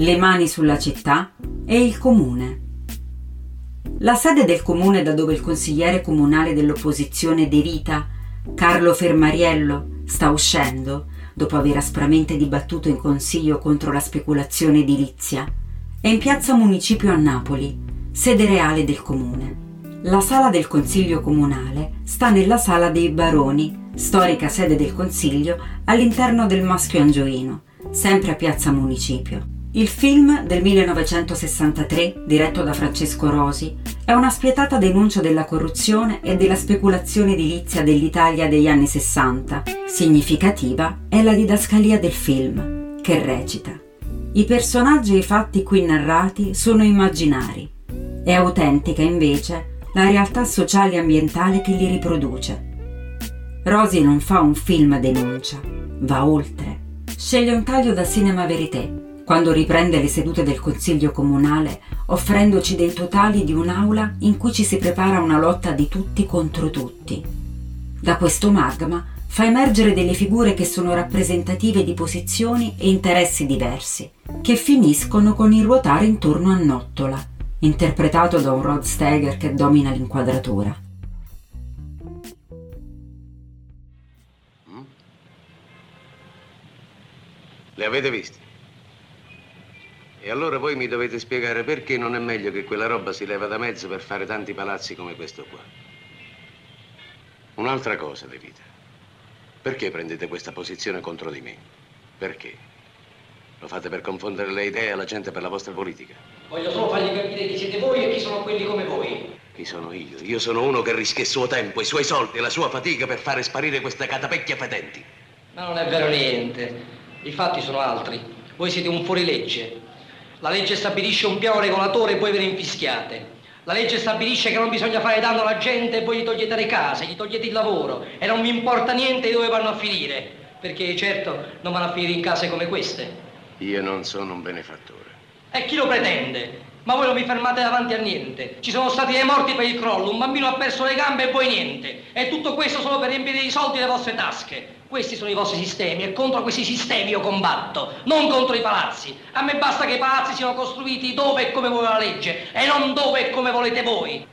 le mani sulla città e il comune. La sede del comune da dove il consigliere comunale dell'opposizione De Vita, Carlo Fermariello, sta uscendo, dopo aver aspramente dibattuto in consiglio contro la speculazione edilizia, è in piazza Municipio a Napoli, sede reale del comune. La sala del consiglio comunale sta nella sala dei baroni, storica sede del consiglio all'interno del Maschio Angioino, sempre a piazza Municipio. Il film del 1963, diretto da Francesco Rosi, è una spietata denuncia della corruzione e della speculazione edilizia dell'Italia degli anni 60. Significativa è la didascalia del film, che recita I personaggi e i fatti qui narrati sono immaginari. È autentica invece la realtà sociale e ambientale che li riproduce. Rosi non fa un film denuncia, va oltre. Sceglie un taglio da Cinema Verité quando riprende le sedute del Consiglio Comunale, offrendoci dei totali di un'aula in cui ci si prepara una lotta di tutti contro tutti. Da questo magma fa emergere delle figure che sono rappresentative di posizioni e interessi diversi, che finiscono con il ruotare intorno a Nottola, interpretato da un Rod Steiger che domina l'inquadratura. Le avete viste? E allora voi mi dovete spiegare perché non è meglio che quella roba si leva da mezzo per fare tanti palazzi come questo qua. Un'altra cosa, De Vita. Perché prendete questa posizione contro di me? Perché? Lo fate per confondere le idee alla gente per la vostra politica? Voglio solo fargli capire chi siete voi e chi sono quelli come voi. Chi sono io? Io sono uno che rischia il suo tempo, i suoi soldi e la sua fatica per fare sparire queste catapecchie fedenti. Ma non è vero niente. I fatti sono altri. Voi siete un fuorilegge. La legge stabilisce un piano regolatore e voi ve ne infischiate. La legge stabilisce che non bisogna fare danno alla gente e voi gli togliete le case, gli togliete il lavoro e non vi importa niente di dove vanno a finire. Perché certo non vanno a finire in case come queste. Io non sono un benefattore. E chi lo pretende? Ma voi non vi fermate davanti a niente. Ci sono stati dei morti per il crollo, un bambino ha perso le gambe e voi niente. E tutto questo solo per riempire di soldi le vostre tasche. Questi sono i vostri sistemi e contro questi sistemi io combatto, non contro i palazzi. A me basta che i palazzi siano costruiti dove e come vuole la legge e non dove e come volete voi.